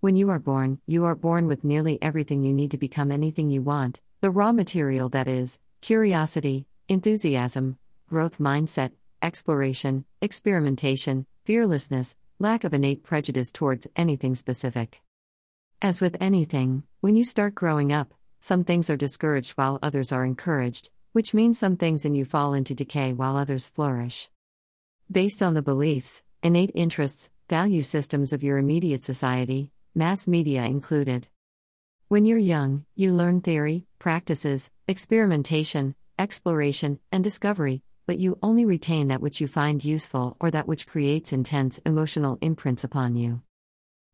When you are born, you are born with nearly everything you need to become anything you want the raw material that is, curiosity, enthusiasm, growth mindset, exploration, experimentation, fearlessness, lack of innate prejudice towards anything specific. As with anything, when you start growing up, some things are discouraged while others are encouraged, which means some things in you fall into decay while others flourish. Based on the beliefs, innate interests, value systems of your immediate society, mass media included. When you're young, you learn theory, practices, experimentation, exploration, and discovery, but you only retain that which you find useful or that which creates intense emotional imprints upon you.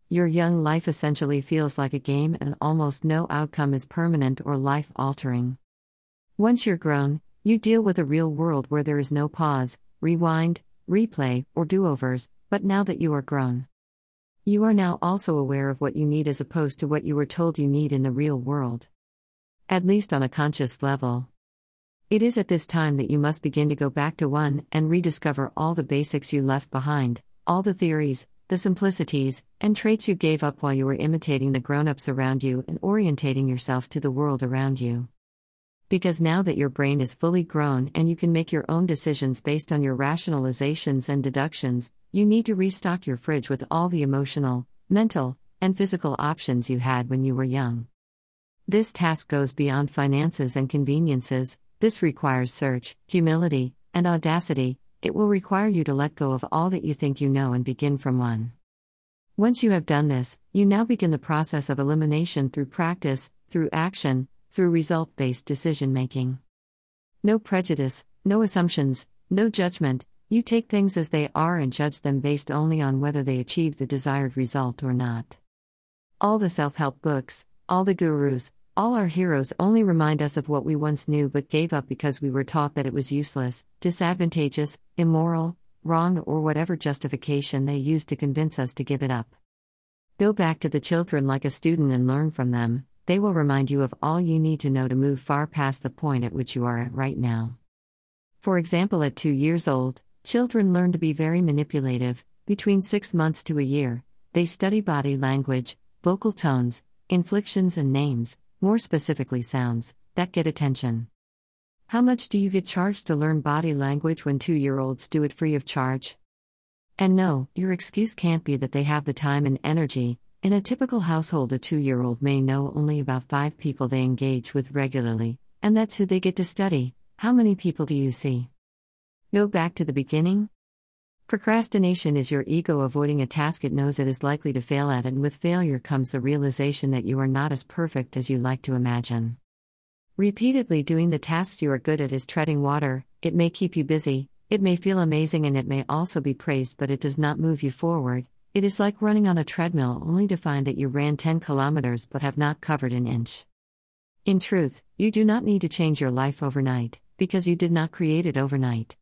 Your young life essentially feels like a game, and almost no outcome is permanent or life altering. Once you're grown, you deal with a real world where there is no pause, rewind, replay, or do overs, but now that you are grown, you are now also aware of what you need as opposed to what you were told you need in the real world. At least on a conscious level. It is at this time that you must begin to go back to one and rediscover all the basics you left behind, all the theories, the simplicities, and traits you gave up while you were imitating the grown ups around you and orientating yourself to the world around you. Because now that your brain is fully grown and you can make your own decisions based on your rationalizations and deductions, you need to restock your fridge with all the emotional, mental, and physical options you had when you were young. This task goes beyond finances and conveniences, this requires search, humility, and audacity, it will require you to let go of all that you think you know and begin from one. Once you have done this, you now begin the process of elimination through practice, through action, through result based decision making. No prejudice, no assumptions, no judgment, you take things as they are and judge them based only on whether they achieve the desired result or not. All the self help books, all the gurus, all our heroes only remind us of what we once knew but gave up because we were taught that it was useless, disadvantageous, immoral, wrong, or whatever justification they used to convince us to give it up. Go back to the children like a student and learn from them, they will remind you of all you need to know to move far past the point at which you are at right now. For example, at two years old, children learn to be very manipulative, between six months to a year, they study body language, vocal tones, inflections, and names more specifically sounds, that get attention. How much do you get charged to learn body language when two year olds do it free of charge? And no, your excuse can't be that they have the time and energy. In a typical household, a two year old may know only about five people they engage with regularly, and that's who they get to study. How many people do you see? Go back to the beginning? Procrastination is your ego avoiding a task it knows it is likely to fail at, and with failure comes the realization that you are not as perfect as you like to imagine. Repeatedly doing the tasks you are good at is treading water, it may keep you busy, it may feel amazing, and it may also be praised, but it does not move you forward. It is like running on a treadmill only to find that you ran 10 kilometers but have not covered an inch. In truth, you do not need to change your life overnight, because you did not create it overnight.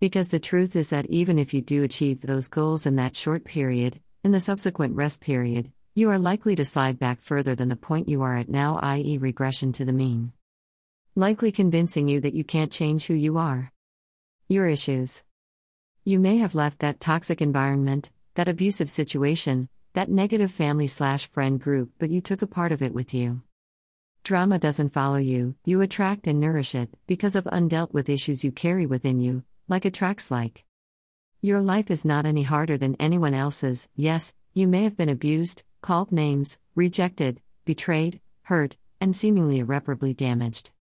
Because the truth is that even if you do achieve those goals in that short period, in the subsequent rest period, you are likely to slide back further than the point you are at now, i.e., regression to the mean. Likely convincing you that you can't change who you are. Your issues. You may have left that toxic environment, that abusive situation, that negative family slash friend group, but you took a part of it with you. Drama doesn't follow you, you attract and nourish it, because of undealt with issues you carry within you, like attracts like. Your life is not any harder than anyone else's. Yes, you may have been abused, called names, rejected, betrayed, hurt, and seemingly irreparably damaged.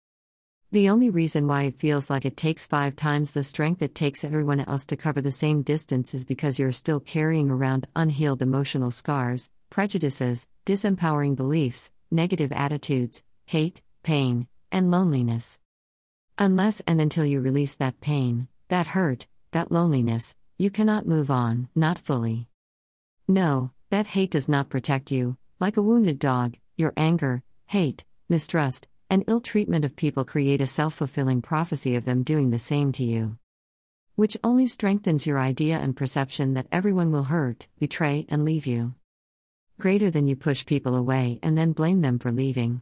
The only reason why it feels like it takes five times the strength it takes everyone else to cover the same distance is because you're still carrying around unhealed emotional scars, prejudices, disempowering beliefs, negative attitudes, hate, pain, and loneliness. Unless and until you release that pain, that hurt, that loneliness, you cannot move on, not fully. No, that hate does not protect you, like a wounded dog, your anger, hate, mistrust, and ill treatment of people create a self fulfilling prophecy of them doing the same to you. Which only strengthens your idea and perception that everyone will hurt, betray, and leave you. Greater than you push people away and then blame them for leaving.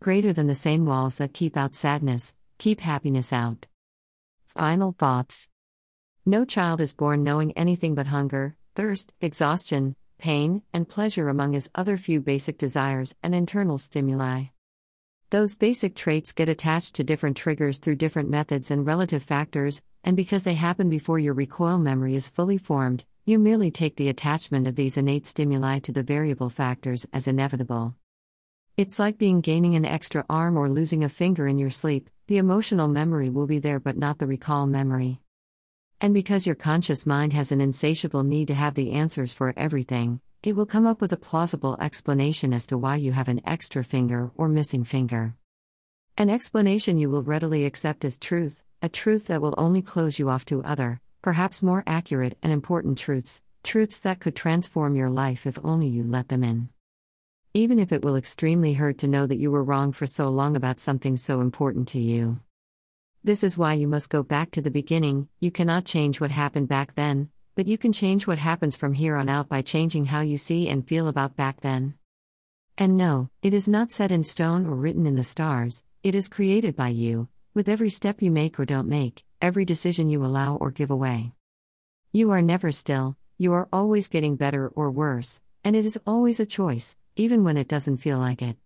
Greater than the same walls that keep out sadness, keep happiness out. Final thoughts No child is born knowing anything but hunger, thirst, exhaustion, pain, and pleasure among his other few basic desires and internal stimuli. Those basic traits get attached to different triggers through different methods and relative factors, and because they happen before your recall memory is fully formed, you merely take the attachment of these innate stimuli to the variable factors as inevitable. It's like being gaining an extra arm or losing a finger in your sleep, the emotional memory will be there but not the recall memory. And because your conscious mind has an insatiable need to have the answers for everything, it will come up with a plausible explanation as to why you have an extra finger or missing finger. An explanation you will readily accept as truth, a truth that will only close you off to other, perhaps more accurate and important truths, truths that could transform your life if only you let them in. Even if it will extremely hurt to know that you were wrong for so long about something so important to you. This is why you must go back to the beginning, you cannot change what happened back then, but you can change what happens from here on out by changing how you see and feel about back then. And no, it is not set in stone or written in the stars, it is created by you, with every step you make or don't make, every decision you allow or give away. You are never still, you are always getting better or worse, and it is always a choice, even when it doesn't feel like it.